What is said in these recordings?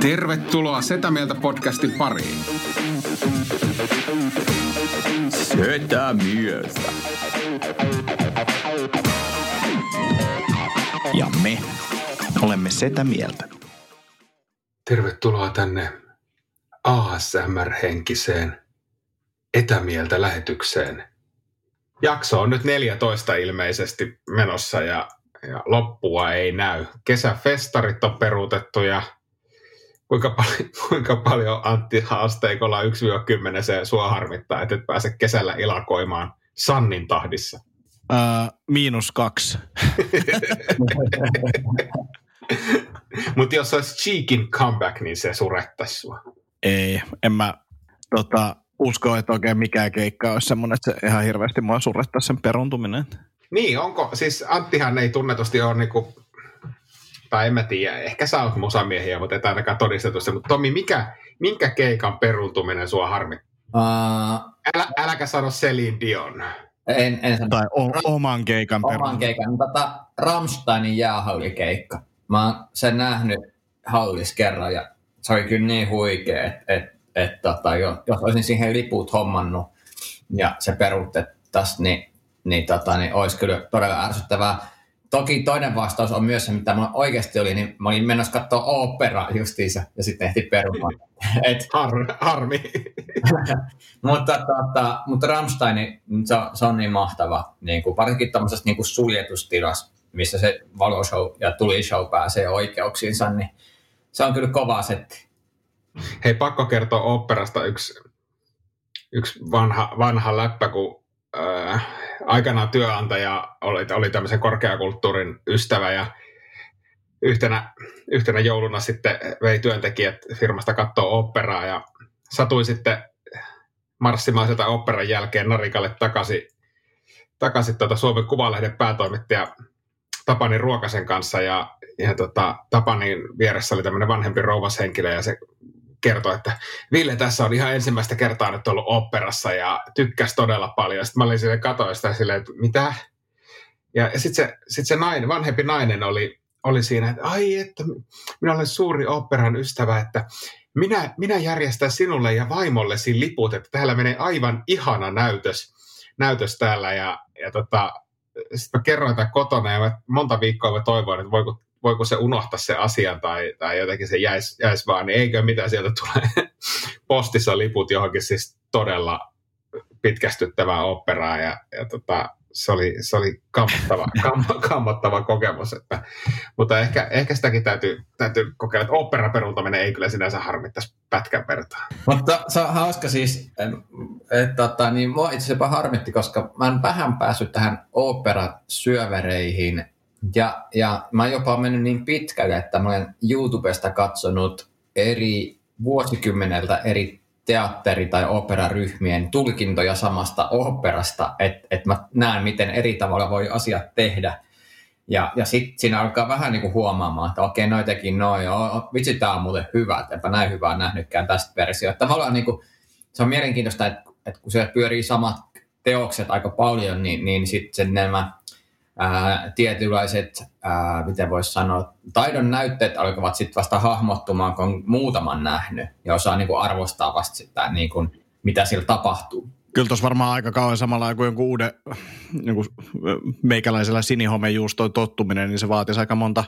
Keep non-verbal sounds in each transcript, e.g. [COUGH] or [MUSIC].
Tervetuloa Setä Mieltä podcastin pariin. Setä mieltä. Ja me olemme Setä mieltä. Tervetuloa tänne ASMR-henkiseen etämieltä lähetykseen. Jakso on nyt 14 ilmeisesti menossa ja, ja loppua ei näy. Kesäfestarit on peruutettu ja kuinka, paljon, [LAUGHS] kuinka paljon Antti asteikolla 1-10 se sua harmittaa, että et pääse kesällä ilakoimaan Sannin tahdissa? Uh, miinus kaksi. [LAUGHS] Mutta jos olisi Cheekin comeback, niin se surettaisi sua. Ei, en mä tota, usko, että oikein mikään keikka olisi semmoinen, että se ihan hirveästi mua surettaisi sen peruntuminen. Niin, onko, siis Anttihan ei tunnetusti ole niinku tai en mä tiedä, ehkä sä oot musamiehiä, mutta et ainakaan todistetusti. Mutta Tomi, mikä, minkä keikan peruntuminen sua harmi? Uh, Älä, äläkä sano Celine Dion. En, en sano. Tai o- oman keikan Oman peruntuminen. keikan. Tota, Rammsteinin jäähallikeikka. Mä oon sen nähnyt hallis kerran ja se oli kyllä niin huikea, että et, et, tota, jos olisin siihen liput hommannut ja se peruutettaisiin, niin, niin, tota, niin olisi kyllä todella ärsyttävää. Toki toinen vastaus on myös se, mitä mä oikeasti oli, niin mä olin menossa katsoa opera justiinsa ja sitten ehti perumaan. [LAUGHS] Et, Har, harmi. [LAUGHS] mutta, tota, mutta Rammstein, se, se, on niin mahtava, niin kuin, varsinkin tämmöisessä niin suljetustilassa, missä se valoshow ja tulishow pääsee oikeuksiinsa, niin se on kyllä kova setti. Hei, pakko kertoa operasta yksi, yksi vanha, vanha läppä, kun äh, aikanaan työnantaja oli, oli tämmöisen korkeakulttuurin ystävä ja yhtenä, yhtenä jouluna sitten vei työntekijät firmasta katsoa operaa ja satui sitten marssimaan sieltä operan jälkeen narikalle takaisin, takaisin tuota Suomen Kuvalehden päätoimittaja Tapani Ruokasen kanssa ja, ja tota, Tapanin vieressä oli tämmöinen vanhempi rouvashenkilö ja se kertoi, että Ville tässä on ihan ensimmäistä kertaa nyt ollut operassa ja tykkäsi todella paljon. Sitten mä olin sille katoin sitä silleen, että mitä? Ja, ja sitten se, sit se nainen, vanhempi nainen oli, oli siinä, että ai, että minä olen suuri operan ystävä, että minä, minä järjestän sinulle ja vaimollesi liput, että täällä menee aivan ihana näytös, näytös täällä. Ja, ja tota, sitten mä kerroin tämän kotona ja mä monta viikkoa mä toivoin, että voiko voiko se unohtaa se asia tai, tai jotenkin se jäisi jäis vaan, niin eikö mitään sieltä tule [LAUGHS] postissa liput johonkin siis todella pitkästyttävää operaa ja, ja tota, se oli, se oli kammottava, [LAUGHS] kam, kammottava kokemus. Että, mutta ehkä, ehkä sitäkin täytyy, täytyy kokeilla, että operaperuntaminen ei kyllä sinänsä harmittaisi pätkän vertaa. Mutta se on hauska siis, että tota, niin mua itse asiassa harmitti, koska mä en vähän päässyt tähän operasyövereihin ja, ja mä oon jopa mennyt niin pitkälle, että mä olen YouTubesta katsonut eri vuosikymmeneltä eri teatteri- tai operaryhmien tulkintoja samasta operasta, että et mä näen, miten eri tavalla voi asiat tehdä. Ja, ja sitten siinä alkaa vähän niin kuin huomaamaan, että okei, noi teki noin, vitsi, tämä on muuten hyvä, että enpä näin hyvää nähnytkään tästä versiosta. Tavallaan niin kuin, se on mielenkiintoista, että, että kun siellä pyörii samat teokset aika paljon, niin, niin sitten nämä ää, tietynlaiset, ää, miten voisi sanoa, taidon näytteet alkavat sitten vasta hahmottumaan, kun on muutaman nähnyt ja osaa niin kuin arvostaa vasta sitä, niin kuin, mitä siellä tapahtuu. Kyllä tuossa varmaan aika kauan samalla kuin jonkun uuden niin kuin meikäläisellä sinihomejuustoon tottuminen, niin se vaatisi aika monta,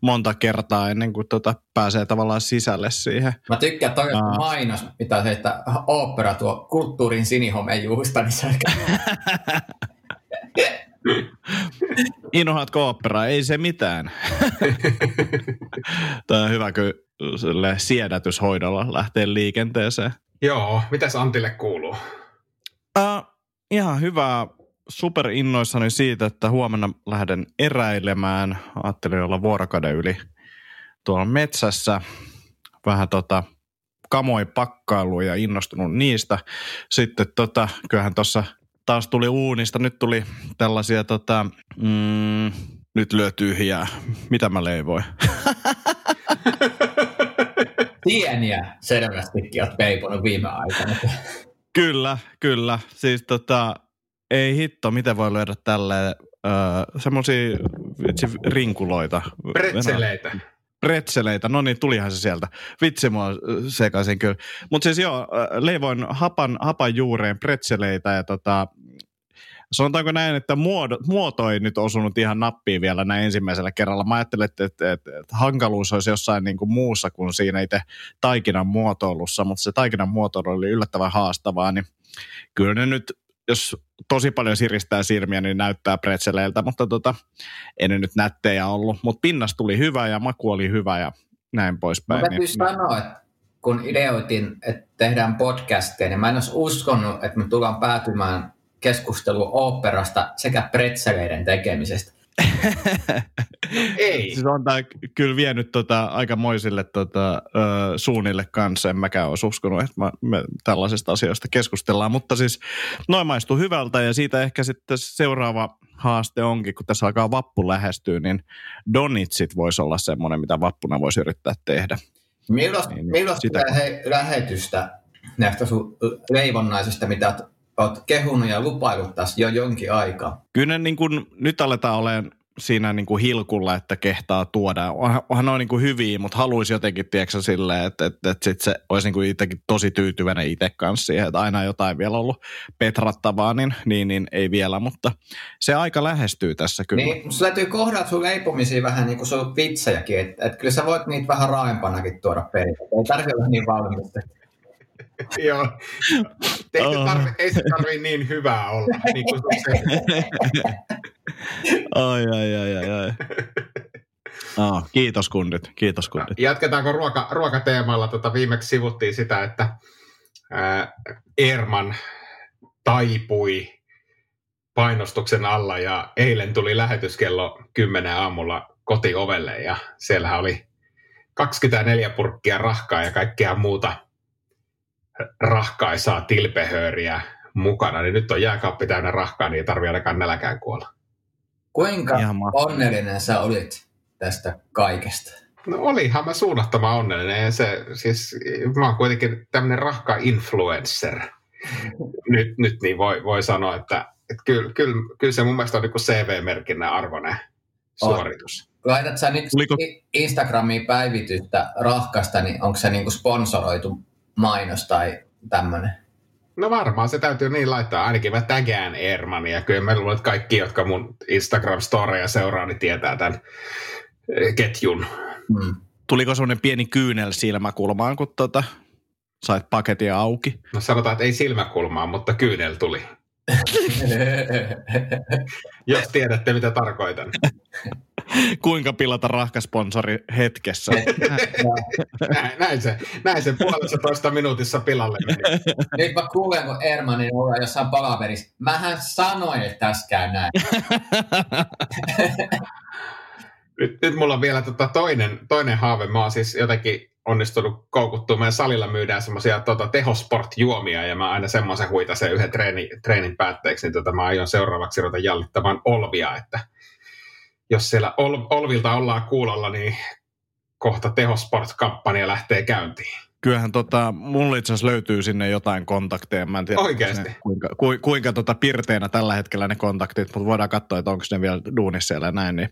monta kertaa ennen kuin tota pääsee tavallaan sisälle siihen. Mä tykkään toi uh. mainos, mitä se, että opera tuo kulttuurin sinihomejuusta, niin se [LAUGHS] [LAUGHS] Inhoatko opera? Ei se mitään. [LAUGHS] Tämä on hyvä kyllä siedätyshoidolla lähteä liikenteeseen. Joo, mitäs Antille kuuluu? Uh, ihan hyvää. Super innoissani siitä, että huomenna lähden eräilemään. Ajattelin olla vuorokauden yli tuolla metsässä. Vähän tota, kamoi pakkailu ja innostunut niistä. Sitten tota, kyllähän tuossa taas tuli uunista. Nyt tuli tällaisia, tota, mm, nyt lyö tyhjää. Mitä mä leivoin? [LAUGHS] Pieniä selvästikin olet peipunut viime aikana. kyllä, kyllä. Siis tota, ei hitto, miten voi lyödä tälle öö, semmoisia rinkuloita. Pretzeleitä. Pretzeleitä, no niin, tulihan se sieltä. Vitsi, mua sekaisin kyllä. Mutta siis joo, leivoin hapan, hapan juureen pretzeleitä ja tota, sanotaanko näin, että muodo, muoto ei nyt osunut ihan nappiin vielä näin ensimmäisellä kerralla. Mä ajattelin, että, että, että, että hankaluus olisi jossain niin kuin muussa kuin siinä itse taikinan muotoilussa, mutta se taikinan muotoilu oli yllättävän haastavaa, niin kyllä ne nyt jos tosi paljon siristää silmiä, niin näyttää pretzeleiltä, mutta tota, ei ne nyt nättejä ollut. Mutta pinnas tuli hyvä ja maku oli hyvä ja näin poispäin. Mä täytyy niin, sanoa, että kun ideoitin, että tehdään podcastia, niin mä en olisi uskonut, että me tullaan päätymään keskustelu oopperasta sekä pretzeleiden tekemisestä. Ei. Siis on tämä kyllä vienyt tota aikamoisille tota, ö, suunnille kanssa. En mäkään olisi uskonut, että mä, me tällaisista asioista keskustellaan. Mutta siis noin maistuu hyvältä ja siitä ehkä sitten seuraava haaste onkin, kun tässä alkaa vappu lähestyä, niin donitsit voisi olla semmoinen, mitä vappuna voisi yrittää tehdä. Millaista, niin, millaista sitä... hei, lähetystä näistä sun leivonnaisista, mitä olet kehunut ja lupailut tässä jo jonkin aikaa. Kyllä ne niin kuin, nyt aletaan olemaan siinä niin kuin hilkulla, että kehtaa tuoda. Onhan on niin kuin hyviä, mutta haluaisi jotenkin, tiedätkö, silleen, että, että, että sit se olisi niin kuin itsekin tosi tyytyväinen itse kanssa siihen, että aina jotain vielä ollut petrattavaa, niin, niin, niin ei vielä, mutta se aika lähestyy tässä kyllä. Niin, sun täytyy kohdata sun leipomisia vähän niin kuin sun vitsejäkin, että, että kyllä sä voit niitä vähän raaempanakin tuoda peilille. Ei tarvitse olla niin valmista. Joo. Ei, oh. tarvi, ei se tarvitse niin hyvää olla. Niin kuin se. ai, ai, ai, ai, ai. Oh, kiitos kundit, kiitos kundit. Jatketaanko ruoka, ruokateemalla? Tota, viimeksi sivuttiin sitä, että ää, Erman taipui painostuksen alla ja eilen tuli lähetys kello 10 aamulla kotiovelle ja siellä oli 24 purkkia rahkaa ja kaikkea muuta rahkaisaa tilpehööriä mukana, niin nyt on jääkaappi täynnä rahkaa, niin ei tarvitse ainakaan nälkään kuolla. Kuinka onnellinen sä olit tästä kaikesta? No olihan mä suunnattoman onnellinen. Ja se, siis, mä oon kuitenkin tämmöinen rahka influencer. [LAUGHS] nyt, nyt niin voi, voi sanoa, että, että kyllä, kyllä, kyllä se mun mielestä on niin CV-merkinnän arvoinen suoritus. Laitat sä nyt Oliko... Instagramiin päivitystä rahkasta, niin onko se niin sponsoroitu mainos tai tämmöinen? No varmaan se täytyy niin laittaa. Ainakin mä tägään Ermania. Kyllä mä luulen, että kaikki, jotka mun Instagram-storeja seuraa, niin tietää tämän eh, ketjun. Hmm. Tuliko semmoinen pieni kyynel silmäkulmaan, kun tota, sait paketia auki? No sanotaan, että ei silmäkulmaan, mutta kyynel tuli. [LAUGHS] Jos tiedätte, mitä tarkoitan. [LAUGHS] Kuinka pilata rahkasponsori hetkessä. näin, näin, se, näin se puolessa toista minuutissa pilalle meni. Nyt mä kuulen, kun Ermanin on jossain palaverissa. Mähän sanoin, että tässä käy näin. nyt, nyt mulla on vielä tota toinen, toinen haave. Mä oon siis jotenkin onnistunut koukuttua. Meidän salilla myydään semmoisia tota, tehosport-juomia ja mä aina semmoisen huitasen yhden treeni, treenin päätteeksi, niin tota, mä aion seuraavaksi ruveta jallittamaan olvia, että jos siellä Ol, Olvilta ollaan kuulolla, niin kohta tehosport-kampanja lähtee käyntiin. Kyllähän tota, mulla itse asiassa löytyy sinne jotain kontakteja. Mä en tiedä, Oikeasti? Ne, kuinka, ku, kuinka tota pirteinä tällä hetkellä ne kontaktit, mutta voidaan katsoa, että onko ne vielä duunissa siellä ja näin. Niin,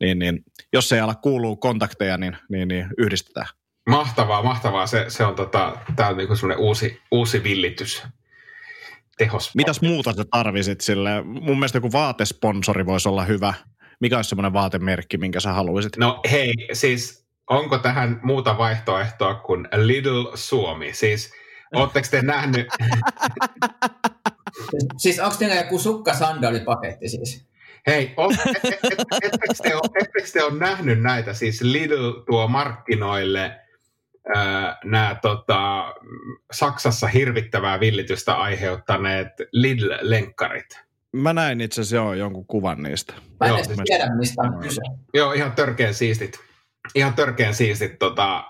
niin, niin, jos ei ala kuuluu kontakteja, niin, niin, niin yhdistetään. Mahtavaa, mahtavaa. Se, se on tota, tää on niinku semmoinen uusi, uusi villitys. Tehos. Mitäs muuta sä tarvisit sille? Mun mielestä joku vaatesponsori voisi olla hyvä. Mikä olisi semmoinen vaatemerkki, minkä sä haluaisit? No hei, siis onko tähän muuta vaihtoehtoa kuin Little Suomi? Siis ootteko te nähnyt... [LAUGHS] siis onko teillä joku sukkasandaalipaketti siis? Hei, ettekö te, et, te ole nähnyt näitä? Siis Lidl tuo markkinoille nämä tota, Saksassa hirvittävää villitystä aiheuttaneet Lidl-lenkkarit. Mä näin itse asiassa joo, jonkun kuvan niistä. Mä en edes tiedä, mistä on kyse. Joo, ihan törkeän siistit. Ihan törkeän siistit tota,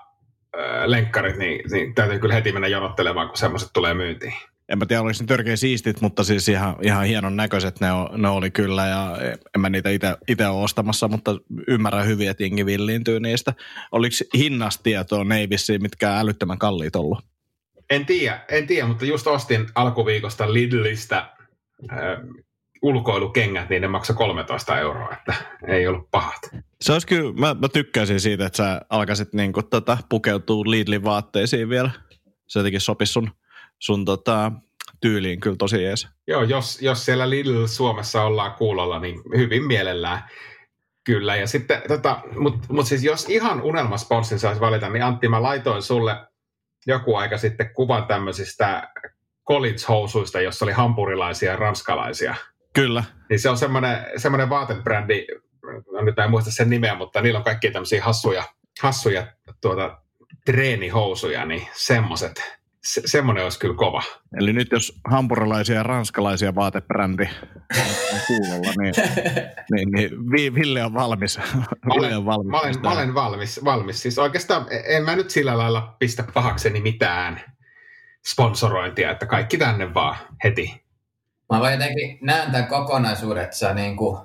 lenkkarit, niin, niin täytyy kyllä heti mennä jonottelemaan, kun semmoiset tulee myyntiin en mä tiedä oliko ne törkeä siistit, mutta siis ihan, ihan hienon näköiset ne, ne oli kyllä ja en mä niitä itse ole ostamassa, mutta ymmärrän hyvin, että jengi villiintyy niistä. Oliko hinnasta tietoa Neivissiin, mitkä älyttömän kalliit ollut? En tiedä, en tiedä, mutta just ostin alkuviikosta Lidlistä ulkoilukengät, niin ne maksoi 13 euroa, että ei ollut pahat. Se olisi kyllä, mä, mä tykkäisin siitä, että sä alkaisit niin kuin, tota, pukeutua Lidlin vaatteisiin vielä. Se jotenkin sopisi sun, sun tota, tyyliin kyllä tosi jees. Joo, jos, jos siellä Lidl Suomessa ollaan kuulolla, niin hyvin mielellään. Kyllä, ja sitten, tota, mutta mut siis jos ihan unelmasponssin saisi valita, niin Antti, mä laitoin sulle joku aika sitten kuvan tämmöisistä college-housuista, jossa oli hampurilaisia ja ranskalaisia. Kyllä. Niin se on semmoinen, semmoinen vaatebrändi, no nyt en muista sen nimeä, mutta niillä on kaikki tämmöisiä hassuja, hassuja tuota, treenihousuja, niin semmoiset. Se, semmoinen olisi kyllä kova. Eli nyt jos hampurilaisia ja ranskalaisia vaatebrändi on kuulolla, niin, niin, niin Ville on valmis. Mä olen, on valmis, mä olen, mä olen valmis, valmis. Siis oikeastaan en mä nyt sillä lailla pistä pahakseni mitään sponsorointia, että kaikki tänne vaan heti. Mä vaan jotenkin näen tämän kokonaisuuden, että sä niin kuin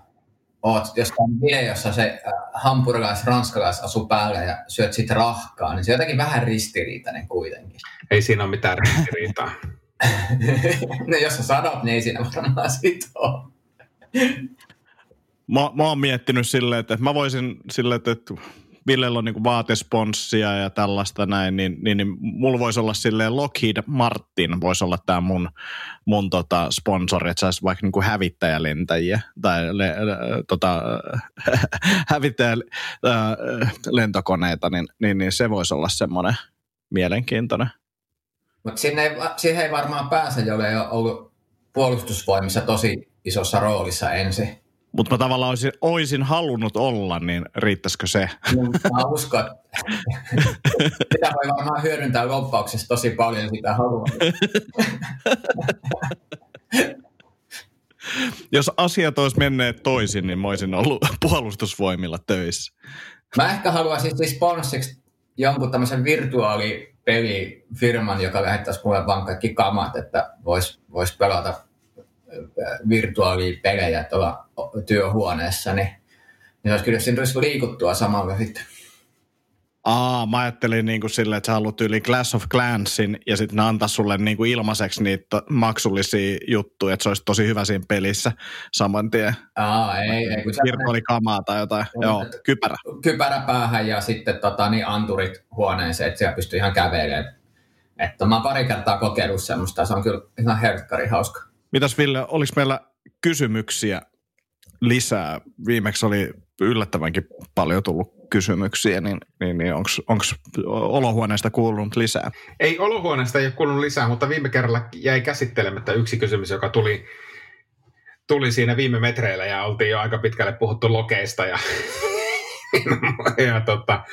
oot jostain videossa se äh, hampurilais ranskalais asuu päällä ja syöt sit rahkaa, niin se on jotenkin vähän ristiriitainen kuitenkin. Ei siinä ole mitään ristiriitaa. [LAUGHS] no jos sä sanot, niin ei siinä varmaan sit ole. Mä, mä oon miettinyt silleen, että mä voisin silleen, että Villellä on niin vaatesponssia ja tällaista näin, niin, niin, niin mulla voisi olla silleen Lockheed Martin voisi olla tämä mun, mun tota sponsori, että saisi vaikka niin hävittäjälentäjiä tai le, tota, [LAUGHS] hävittäjälentokoneita, niin, niin, niin se voisi olla semmoinen mielenkiintoinen. Mutta siihen ei varmaan pääse, jolle on ollut puolustusvoimissa tosi isossa roolissa ensin. Mutta mä tavallaan olisin, olisin halunnut olla, niin riittäisikö se? Mä uskon, sitä voi varmaan hyödyntää loppauksessa tosi paljon sitä haluaa. Jos asiat olisi menneet toisin, niin mä olisin ollut puolustusvoimilla töissä. Mä ehkä haluaisin siis sponssiksi jonkun tämmöisen virtuaalipelifirman, joka lähettäisi mulle vaan kaikki kamat, että voisi vois pelata virtuaalipelejä tuolla työhuoneessa, niin, niin olisi kyllä siinä tulisi liikuttua samalla sitten. Aa, mä ajattelin niin kuin silleen, että sä haluat yli Clash of Clansin ja sitten ne antaa sulle niin kuin ilmaiseksi niitä maksullisia juttuja, että se olisi tosi hyvä siinä pelissä saman tien. Aa, ei, ei. Kun kamaa tai jotain. No, Joo, kypärä. Kypärä päähän ja sitten tota, niin anturit huoneeseen, että siellä pystyy ihan kävelemään. Että mä oon pari kertaa kokeillut semmoista, se on kyllä ihan herkkari hauska. Mitäs Ville, oliko meillä kysymyksiä lisää? Viimeksi oli yllättävänkin paljon tullut kysymyksiä, niin, niin, niin onko olohuoneesta kuulunut lisää? Ei olohuoneesta ei ole kuulunut lisää, mutta viime kerralla jäi käsittelemättä yksi kysymys, joka tuli, tuli siinä viime metreillä ja oltiin jo aika pitkälle puhuttu lokeista ja, [LAUGHS] ja tota,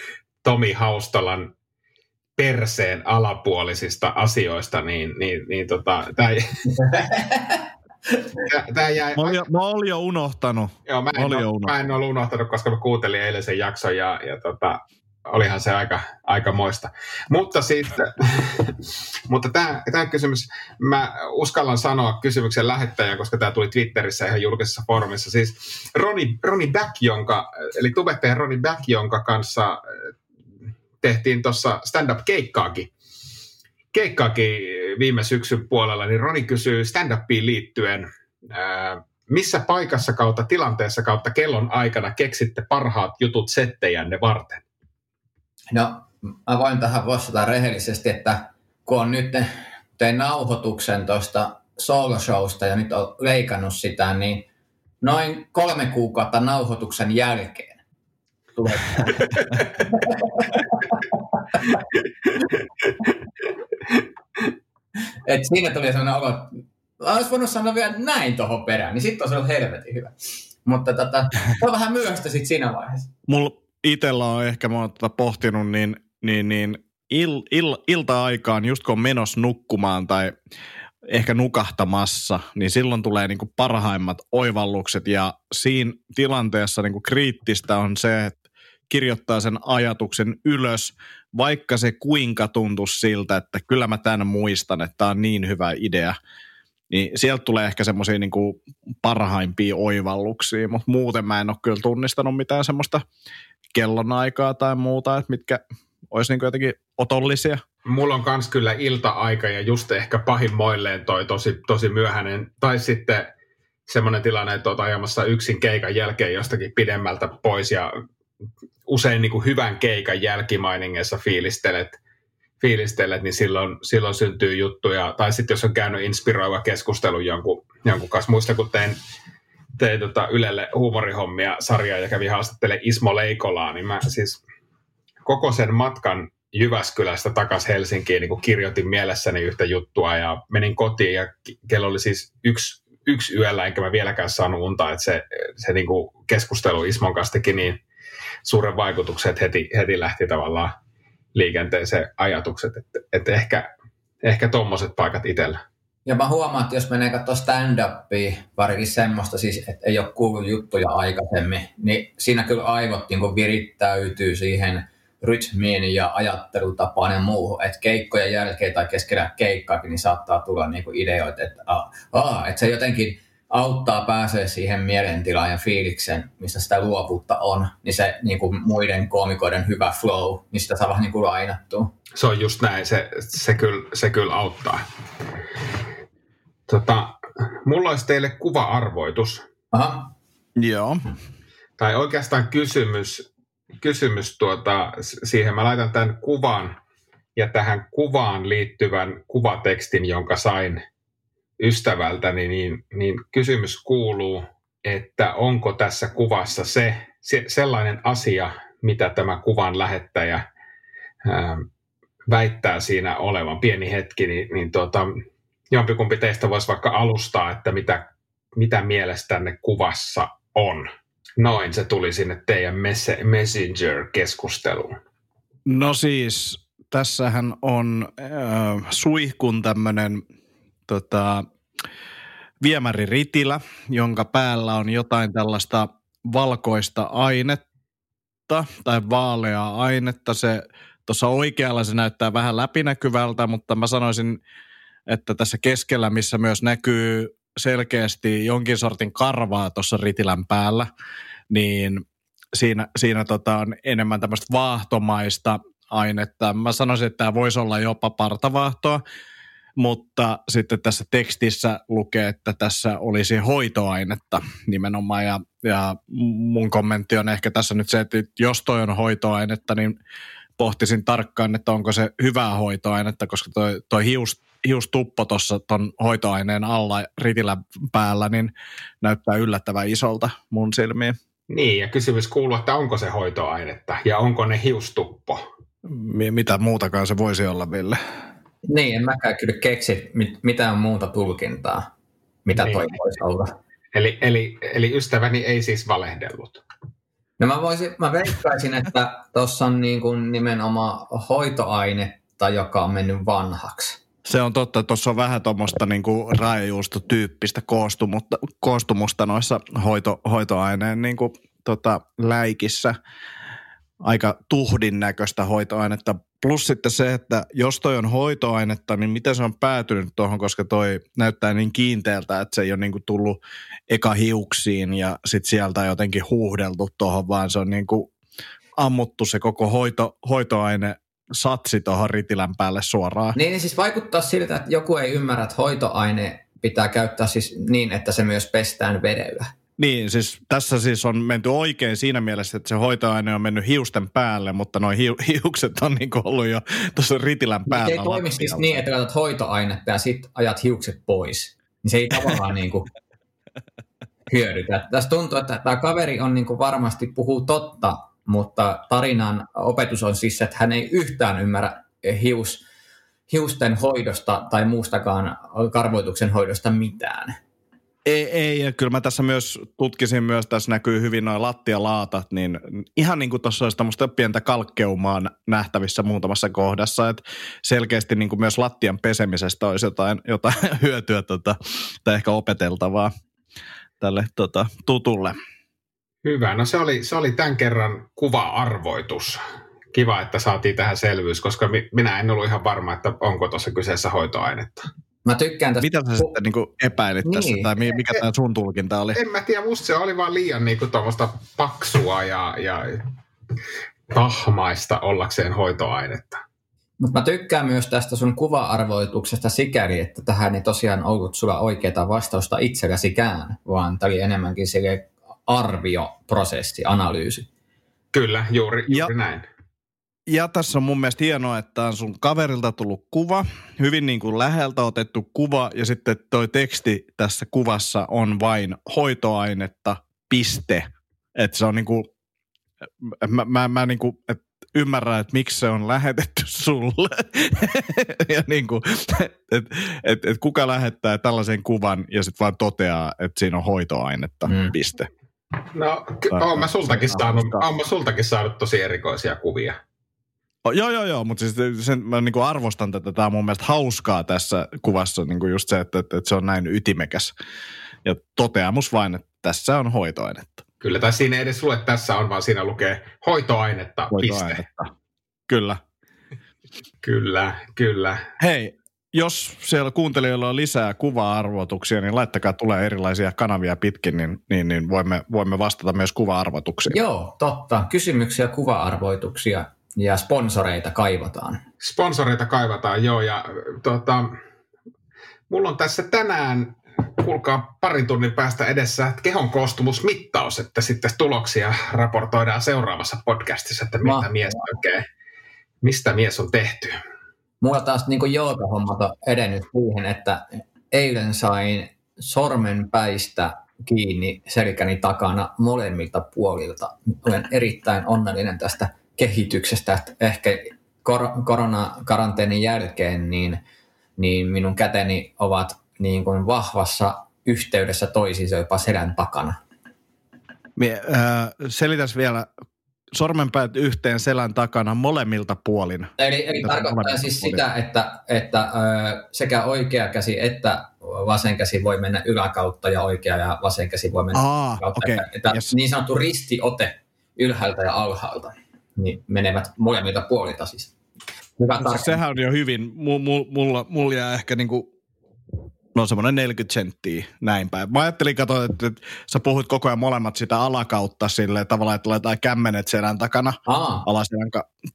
Tomi Haustolan perseen alapuolisista asioista, niin, niin, niin tota, tämä [LAUGHS] Tämä jäi... Mä olin, jo, mä olin jo unohtanut. Joo, mä en, olin ole, jo unohtanut. mä en ole unohtanut, koska mä kuuntelin eilen sen jakson ja, ja tota, olihan se aika, aika moista. Mutta sitten, [LAUGHS] mutta tämä, tämä kysymys, mä uskallan sanoa kysymyksen lähettäjän, koska tämä tuli Twitterissä ihan julkisessa foorumissa. Siis Roni, Roni Back, jonka, eli tubettajan Roni Back, jonka kanssa tehtiin tuossa stand-up-keikkaakin, keikkaakin viime syksyn puolella, niin Roni kysyy stand-upiin liittyen, ää, missä paikassa kautta tilanteessa kautta kellon aikana keksitte parhaat jutut settejänne varten? No, mä voin tähän vastata rehellisesti, että kun on nyt tein nauhoituksen tuosta solo-showsta ja nyt on leikannut sitä, niin noin kolme kuukautta nauhoituksen jälkeen tulee. [LAUGHS] [LAUGHS] Et siinä tuli sellainen olo, että olisi voinut sanoa vielä näin tuohon perään, niin sitten olisi ollut helvetin hyvä. Mutta tota, se on vähän myöhäistä sitten siinä vaiheessa. Mulla itsellä on ehkä, mä oon tota pohtinut, niin, niin, niin il, il, ilta-aikaan, just kun on menossa nukkumaan tai ehkä nukahtamassa, niin silloin tulee niin kuin parhaimmat oivallukset ja siinä tilanteessa niin kuin kriittistä on se, kirjoittaa sen ajatuksen ylös, vaikka se kuinka tuntuu siltä, että kyllä mä tämän muistan, että tämä on niin hyvä idea, niin sieltä tulee ehkä semmoisia niin parhaimpia oivalluksia, mutta muuten mä en ole kyllä tunnistanut mitään semmoista kellonaikaa tai muuta, että mitkä olisi niin jotenkin otollisia. Mulla on kans kyllä ilta-aika ja just ehkä pahimmoilleen toi tosi, tosi myöhäinen, tai sitten semmoinen tilanne, että olet ajamassa yksin keikan jälkeen jostakin pidemmältä pois ja usein niin kuin hyvän keikan jälkimainingeissa fiilistelet, fiilistelet niin silloin, silloin syntyy juttuja. Tai sitten jos on käynyt inspiroiva keskustelu jonkun, jonkun kanssa. Muista kun tein, tein tota Ylelle huumorihommia sarjaa ja kävin haastattelemaan Ismo Leikolaa, niin mä siis koko sen matkan Jyväskylästä takaisin Helsinkiin niin kirjoitin mielessäni yhtä juttua ja menin kotiin ja kello oli siis yksi, yksi yöllä, enkä mä vieläkään saanut unta, että se, se niin kuin keskustelu Ismon kanssa teki niin suuren vaikutuksen, että heti, heti lähti tavallaan liikenteeseen ajatukset, että, että ehkä, ehkä tuommoiset paikat itsellä. Ja mä huomaan, että jos menee katsoa stand-upia, varsinkin semmoista, siis, että ei ole kuullut juttuja aikaisemmin, niin siinä kyllä aivot niin virittäytyy siihen rytmiin ja ajattelutapaan ja muuhun. Että keikkojen jälkeen tai keskellä keikkaakin niin saattaa tulla niin kuin ideoita, että, ah, että se jotenkin auttaa pääsee siihen mielentilaan ja fiiliksen, mistä sitä luovuutta on, niin se niin kuin muiden koomikoiden hyvä flow, niin sitä saa vähän niin kuin lainattua. Se on just näin, se, se, kyllä, se kyllä auttaa. Tota, mulla olisi teille kuva-arvoitus. Aha. Joo. Tai oikeastaan kysymys, kysymys tuota, siihen. Mä laitan tämän kuvan ja tähän kuvaan liittyvän kuvatekstin, jonka sain ystävältäni, niin, niin kysymys kuuluu, että onko tässä kuvassa se, se sellainen asia, mitä tämä kuvan lähettäjä ää, väittää siinä olevan. Pieni hetki, niin, niin tuota, jompikumpi teistä voisi vaikka alustaa, että mitä, mitä mielestänne kuvassa on. Noin, se tuli sinne teidän Messenger-keskusteluun. No siis, tässähän on äh, suihkun tämmöinen tota, viemäritilä, jonka päällä on jotain tällaista valkoista ainetta tai vaaleaa ainetta. Se tuossa oikealla se näyttää vähän läpinäkyvältä, mutta mä sanoisin, että tässä keskellä, missä myös näkyy selkeästi jonkin sortin karvaa tuossa ritilän päällä, niin siinä, siinä tota on enemmän tämmöistä vaahtomaista ainetta. Mä sanoisin, että tämä voisi olla jopa partavaahtoa, mutta sitten tässä tekstissä lukee, että tässä olisi hoitoainetta nimenomaan ja, ja mun kommentti on ehkä tässä nyt se, että jos toi on hoitoainetta, niin pohtisin tarkkaan, että onko se hyvää hoitoainetta, koska toi, toi hius, hiustuppo tuossa ton hoitoaineen alla ritilän päällä, niin näyttää yllättävän isolta mun silmiin. Niin, ja kysymys kuuluu, että onko se hoitoainetta ja onko ne hiustuppo? Mitä muutakaan se voisi olla, Ville? Niin, en mäkään kyllä keksi mitään muuta tulkintaa, mitä niin. toi voisi olla. Eli, eli, eli ystäväni ei siis valehdellut. No mä, voisin, mä veikkaisin, että tuossa on niin kuin nimenomaan hoitoainetta, joka on mennyt vanhaksi. Se on totta, että tuossa on vähän tuommoista niin rajajuustotyyppistä koostumusta, koostumusta noissa hoito, hoitoaineen niin kuin, tota, läikissä. Aika tuhdin näköistä hoitoainetta Plus sitten se, että jos toi on hoitoainetta, niin miten se on päätynyt tuohon, koska toi näyttää niin kiinteältä, että se ei ole niinku tullut eka hiuksiin ja sitten sieltä jotenkin huuhdeltu tuohon, vaan se on niinku ammuttu se koko hoito, hoitoaine satsi tuohon ritilän päälle suoraan. Niin, niin siis vaikuttaa siltä, että joku ei ymmärrä, että hoitoaine pitää käyttää siis niin, että se myös pestään vedellä. Niin, siis tässä siis on menty oikein siinä mielessä, että se hoitoaine on mennyt hiusten päälle, mutta nuo hiu, [LAUGHS] hiukset on niin ollut jo tuossa ritilän päällä. Se ei toimi siis niin, että katsot hoitoainetta ja sitten ajat hiukset pois. Niin se ei tavallaan niin kuin [LAUGHS] hyödytä. Tässä tuntuu, että tämä kaveri on niin kuin varmasti puhuu totta, mutta tarinan opetus on siis, että hän ei yhtään ymmärrä hius, hiusten hoidosta tai muustakaan karvoituksen hoidosta mitään. Ei, ei, ja kyllä mä tässä myös tutkisin myös, tässä näkyy hyvin noin lattialaatat, niin ihan niin kuin tuossa olisi tämmöistä pientä kalkkeumaa nähtävissä muutamassa kohdassa, että selkeästi niin kuin myös lattian pesemisestä olisi jotain, jotain [LAUGHS] hyötyä tota, tai ehkä opeteltavaa tälle tota, tutulle. Hyvä, no se oli, se oli tämän kerran kuva-arvoitus. Kiva, että saatiin tähän selvyys, koska minä en ollut ihan varma, että onko tuossa kyseessä hoitoainetta. Mä tykkään tästä. Mitä sä sitten niin epäilit niin. tässä, tai mikä tämä sun tulkinta oli? En mä tiedä, musta se oli vaan liian niin kuin, paksua ja, ja tahmaista ollakseen hoitoainetta. Mutta mä tykkään myös tästä sun kuva-arvoituksesta sikäli, että tähän ei tosiaan ollut sulla oikeaa vastausta itselläsikään, vaan tämä oli enemmänkin sille arvioprosessi, analyysi. Kyllä, juuri, Ja- juuri näin. Ja tässä on mun mielestä hienoa, että on sun kaverilta tullut kuva, hyvin niin kuin läheltä otettu kuva ja sitten toi teksti tässä kuvassa on vain hoitoainetta, piste. Että se on niin kuin, mä, mä, mä niin kuin, et ymmärrän, että miksi se on lähetetty sulle. [LAUGHS] ja niin kuin, et, et, et kuka lähettää tällaisen kuvan ja sitten vaan toteaa, että siinä on hoitoainetta, Mm. piste. No, oon mä sultakin saanut, oon mä sultakin saanut tosi erikoisia kuvia. Oh, joo, joo, joo, mutta siis sen, mä niin kuin arvostan tätä. Tämä on mun mielestä hauskaa tässä kuvassa niin kuin just se, että, että, että se on näin ytimekäs. Ja toteamus vain, että tässä on hoitoainetta. Kyllä, tai siinä ei edes lue tässä on, vaan siinä lukee hoitoainetta, piste. hoitoainetta. Kyllä. Kyllä, kyllä. Hei, jos siellä kuuntelijoilla on lisää kuva-arvotuksia, niin laittakaa tulee erilaisia kanavia pitkin, niin, niin, niin voimme, voimme vastata myös kuva-arvotuksiin. Joo, totta. Kysymyksiä, kuva-arvoituksia ja sponsoreita kaivataan. Sponsoreita kaivataan, joo, ja tota, mulla on tässä tänään, kuulkaa parin tunnin päästä edessä kehon koostumusmittaus, että sitten tuloksia raportoidaan seuraavassa podcastissa, että mitä Mahtavaa. mies oikein, mistä mies on tehty. Mulla taas niin joogahommat on edennyt siihen, että eilen sain sormenpäistä kiinni selkäni takana molemmilta puolilta. Olen erittäin onnellinen tästä kehityksestä, että ehkä kor- koronakaranteenin jälkeen niin, niin minun käteni ovat niin kuin vahvassa yhteydessä toisiinsa jopa selän takana. Mie, äh, selitäs vielä sormenpäät yhteen selän takana molemmilta puolin. Eli, eli Tätä tarkoittaa siis puolin. sitä, että, että ö, sekä oikea käsi että vasen käsi voi mennä yläkautta ja oikea ja vasen käsi voi mennä Aa, kautta. okei. Että, että yes. Niin sanottu ristiote ylhäältä ja alhaalta niin menevät molemmilta puolilta siis. Hyvä Siis tarkka. sehän on jo hyvin. Mulla, mulla, mulla jää ehkä niinku, no semmoinen 40 senttiä näin päin. Mä ajattelin, kato, että, että sä puhut koko ajan molemmat sitä alakautta silleen tavallaan, että laitetaan kämmenet selän takana Aa, alaselän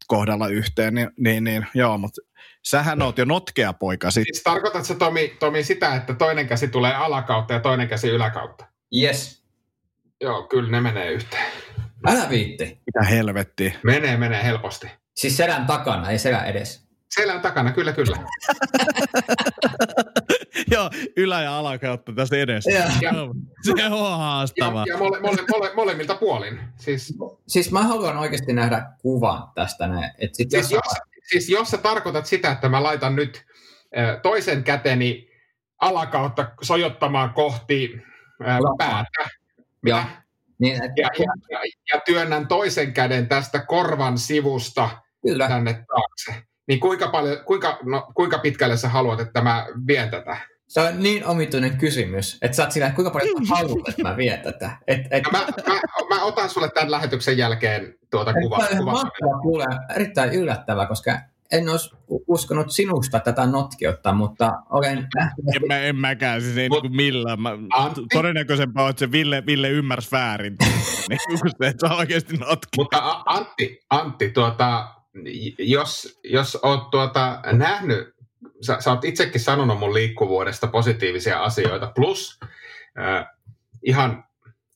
kohdalla yhteen, niin, niin, niin joo, mutta sähän oot jo notkea poika sit. Siis tarkoitatko se Tomi, Tomi sitä, että toinen käsi tulee alakautta ja toinen käsi yläkautta? yes. Joo, kyllä ne menee yhteen. Älä viitti. Mitä helvettiä. Menee, menee helposti. Siis selän takana, ei selän edes. Selän takana, kyllä, kyllä. [LAUGHS] joo, ylä- ja alakautta tässä edessä. Ja. Ja- Se on Ja, haastava. ja mole, mole, mole, molemmilta puolin. Siis, Siis mä haluan oikeasti nähdä kuvan tästä näin. Et sit siis, jos, siis jos sä tarkoitat sitä, että mä laitan nyt toisen käteni alakautta sojottamaan kohti Lapaa. päätä. ja, Mitä? Niin, et, Ja, ja, ja, ja työnnän toisen käden tästä korvan sivusta kyllä. tänne taakse. Niin kuinka, paljon, kuinka, no, kuinka pitkälle sä haluat, että mä vien tätä? Se on niin omituinen kysymys, että sä oot sillä, että kuinka paljon sä haluat, että mä vien tätä. Et, et, No mä, mä, mä, otan sulle tämän lähetyksen jälkeen tuota kuva, Tämä on ihan kuva, erittäin yllättävää, koska en olisi uskonut sinusta tätä notkiutta, mutta olen nähnyt, En, mä, en mäkään, siis ei Mut- niinku millään. Mä, Antti? todennäköisempää on, että se Ville, Ville ymmärsi väärin. [LAUGHS] niin kuin se, että se on oikeasti notki. Mutta Antti, Antti tuota, jos, jos oot tuota, nähnyt, sä, sä oot itsekin sanonut mun liikkuvuudesta positiivisia asioita, plus äh, ihan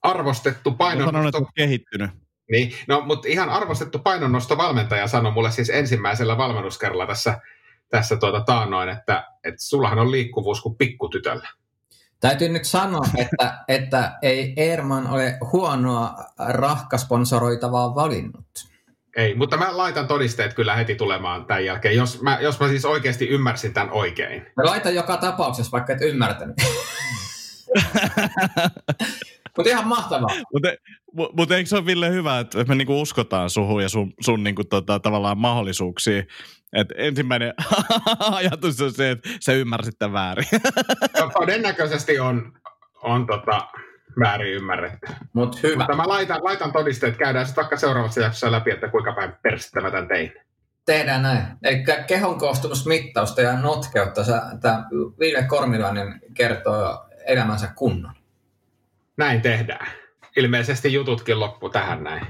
arvostettu Mä sanon, että on kehittynyt. Niin, no, mutta ihan arvostettu painonnostovalmentaja sanoi mulle siis ensimmäisellä valmennuskerralla tässä, tässä tuota taannoin, että, että sullahan on liikkuvuus kuin pikkutytöllä. täytyy nyt sanoa, että, että ei Eerman ole huonoa rahkasponsoroitavaa valinnut. Ei, mutta mä laitan todisteet kyllä heti tulemaan tämän jälkeen, jos mä, jos mä siis oikeasti ymmärsin tämän oikein. Mä laitan joka tapauksessa, vaikka et ymmärtänyt. [LAUGHS] Mutta ihan mahtavaa. Mutta mut eikö se ole Ville hyvä, että me niinku uskotaan suhun ja sun, sun niinku tota, tavallaan mahdollisuuksiin? Et ensimmäinen [LAUGHS] ajatus on se, että sä ymmärsit tämän väärin. No, todennäköisesti on, on tota, väärin ymmärretty. Mutta hyvä. Mutta mä laitan, laitan todisteet, käydään sitten vaikka seuraavassa jaksossa läpi, että kuinka päin persistä mä tämän tein. Tehdään näin. Eli kehon koostumusmittausta ja notkeutta. Tämä Ville Kormilainen kertoo elämänsä kunnon. Näin tehdään. Ilmeisesti jututkin loppu tähän näin.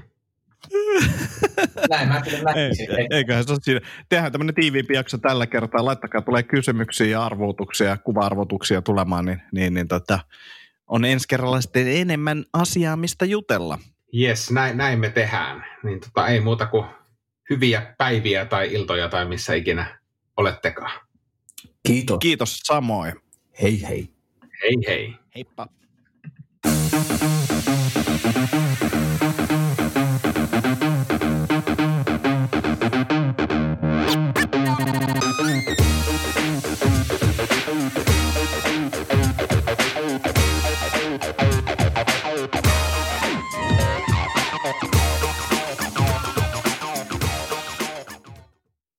Näin mä kyllä Ei, näkisin. Ei, eiköhän se ole siinä. Tehdään tämmöinen tiiviimpi jakso tällä kertaa. Laittakaa tulee kysymyksiä ja arvotuksia ja kuva-arvotuksia tulemaan, niin, niin, niin tota, on ensi kerralla sitten enemmän asiaa, mistä jutella. Yes, näin, näin me tehdään. Niin tota, ei muuta kuin hyviä päiviä tai iltoja tai missä ikinä olettekaan. Kiitos. Kiitos samoin. Hei hei. Hei hei. Heippa. どんどんどんどんどんどんどんどんどんどんどん。